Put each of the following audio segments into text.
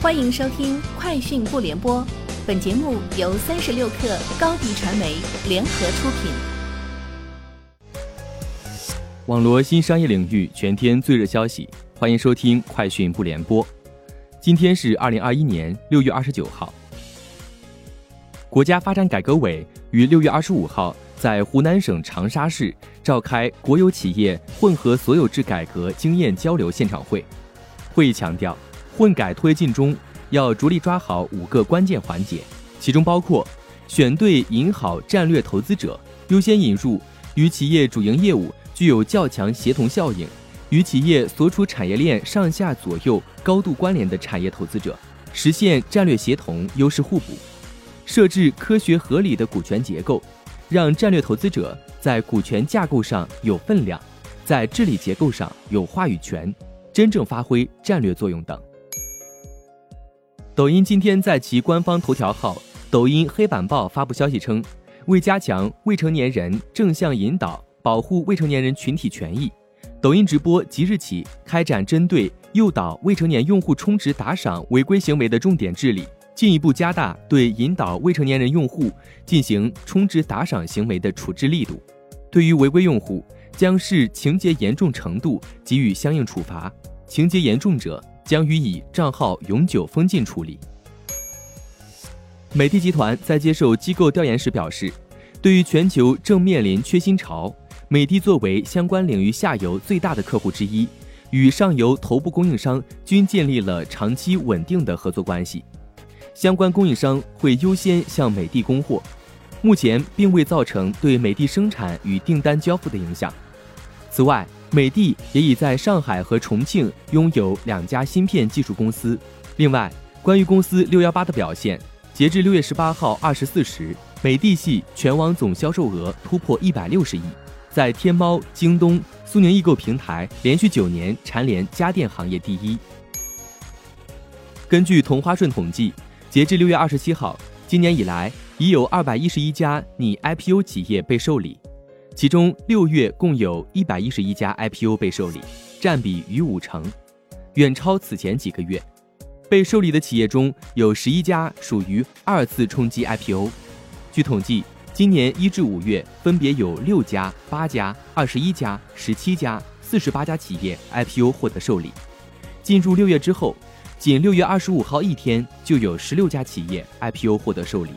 欢迎收听《快讯不联播》，本节目由三十六克高低传媒联合出品。网罗新商业领域全天最热消息，欢迎收听《快讯不联播》。今天是二零二一年六月二十九号。国家发展改革委于六月二十五号在湖南省长沙市召开国有企业混合所有制改革经验交流现场会。会议强调，混改推进中要着力抓好五个关键环节，其中包括选对引好战略投资者，优先引入与企业主营业务具有较强协同效应、与企业所处产业链上下左右高度关联的产业投资者，实现战略协同、优势互补。设置科学合理的股权结构，让战略投资者在股权架构上有分量，在治理结构上有话语权，真正发挥战略作用等。抖音今天在其官方头条号“抖音黑板报”发布消息称，为加强未成年人正向引导，保护未成年人群体权益，抖音直播即日起开展针对诱导未成年用户充值打赏违规行为的重点治理。进一步加大对引导未成年人用户进行充值打赏行为的处置力度，对于违规用户，将视情节严重程度给予相应处罚，情节严重者将予以账号永久封禁处理。美的集团在接受机构调研时表示，对于全球正面临缺芯潮，美的作为相关领域下游最大的客户之一，与上游头部供应商均建立了长期稳定的合作关系。相关供应商会优先向美的供货，目前并未造成对美的生产与订单交付的影响。此外，美的也已在上海和重庆拥有两家芯片技术公司。另外，关于公司六幺八的表现，截至六月十八号二十四时，美的系全网总销售额突破一百六十亿，在天猫、京东、苏宁易购平台连续九年蝉联家电行业第一。根据同花顺统计。截至六月二十七号，今年以来已有二百一十一家拟 IPO 企业被受理，其中六月共有一百一十一家 IPO 被受理，占比逾五成，远超此前几个月。被受理的企业中有十一家属于二次冲击 IPO。据统计，今年一至五月分别有六家、八家、二十一家、十七家、四十八家企业 IPO 获得受理。进入六月之后。仅六月二十五号一天，就有十六家企业 IPO 获得受理。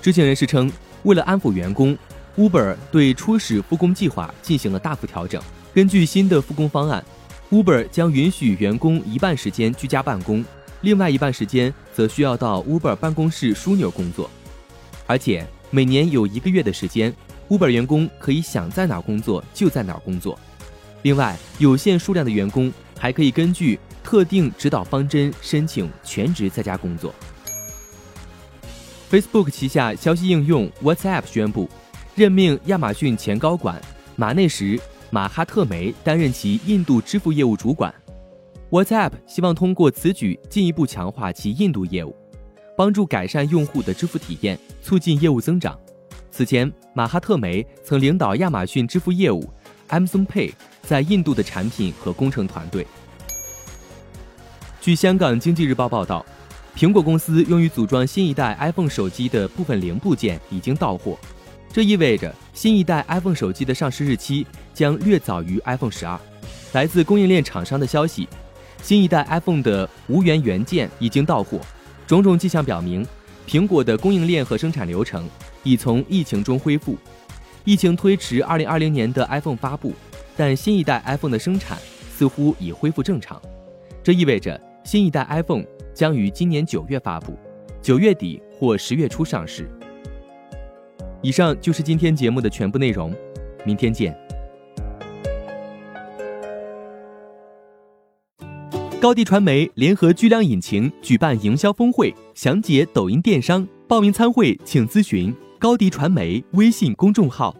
知情人士称，为了安抚员工，Uber 对初始复工计划进行了大幅调整。根据新的复工方案，Uber 将允许员工一半时间居家办公，另外一半时间则需要到 Uber 办公室枢纽工作。而且每年有一个月的时间，Uber 员工可以想在哪工作就在哪工作。另外，有限数量的员工还可以根据。特定指导方针申请全职在家工作。Facebook 旗下消息应用 WhatsApp 宣布，任命亚马逊前高管马内什·马哈特梅担任其印度支付业务主管。WhatsApp 希望通过此举进一步强化其印度业务，帮助改善用户的支付体验，促进业务增长。此前，马哈特梅曾领导亚马逊支付业务 Amazon Pay 在印度的产品和工程团队。据香港经济日报报道，苹果公司用于组装新一代 iPhone 手机的部分零部件已经到货，这意味着新一代 iPhone 手机的上市日期将略早于 iPhone 十二。来自供应链厂商的消息，新一代 iPhone 的无源元件已经到货。种种迹象表明，苹果的供应链和生产流程已从疫情中恢复。疫情推迟2020年的 iPhone 发布，但新一代 iPhone 的生产似乎已恢复正常，这意味着。新一代 iPhone 将于今年九月发布，九月底或十月初上市。以上就是今天节目的全部内容，明天见。高迪传媒联合巨量引擎举办营销峰会，详解抖音电商，报名参会请咨询高迪传媒微信公众号。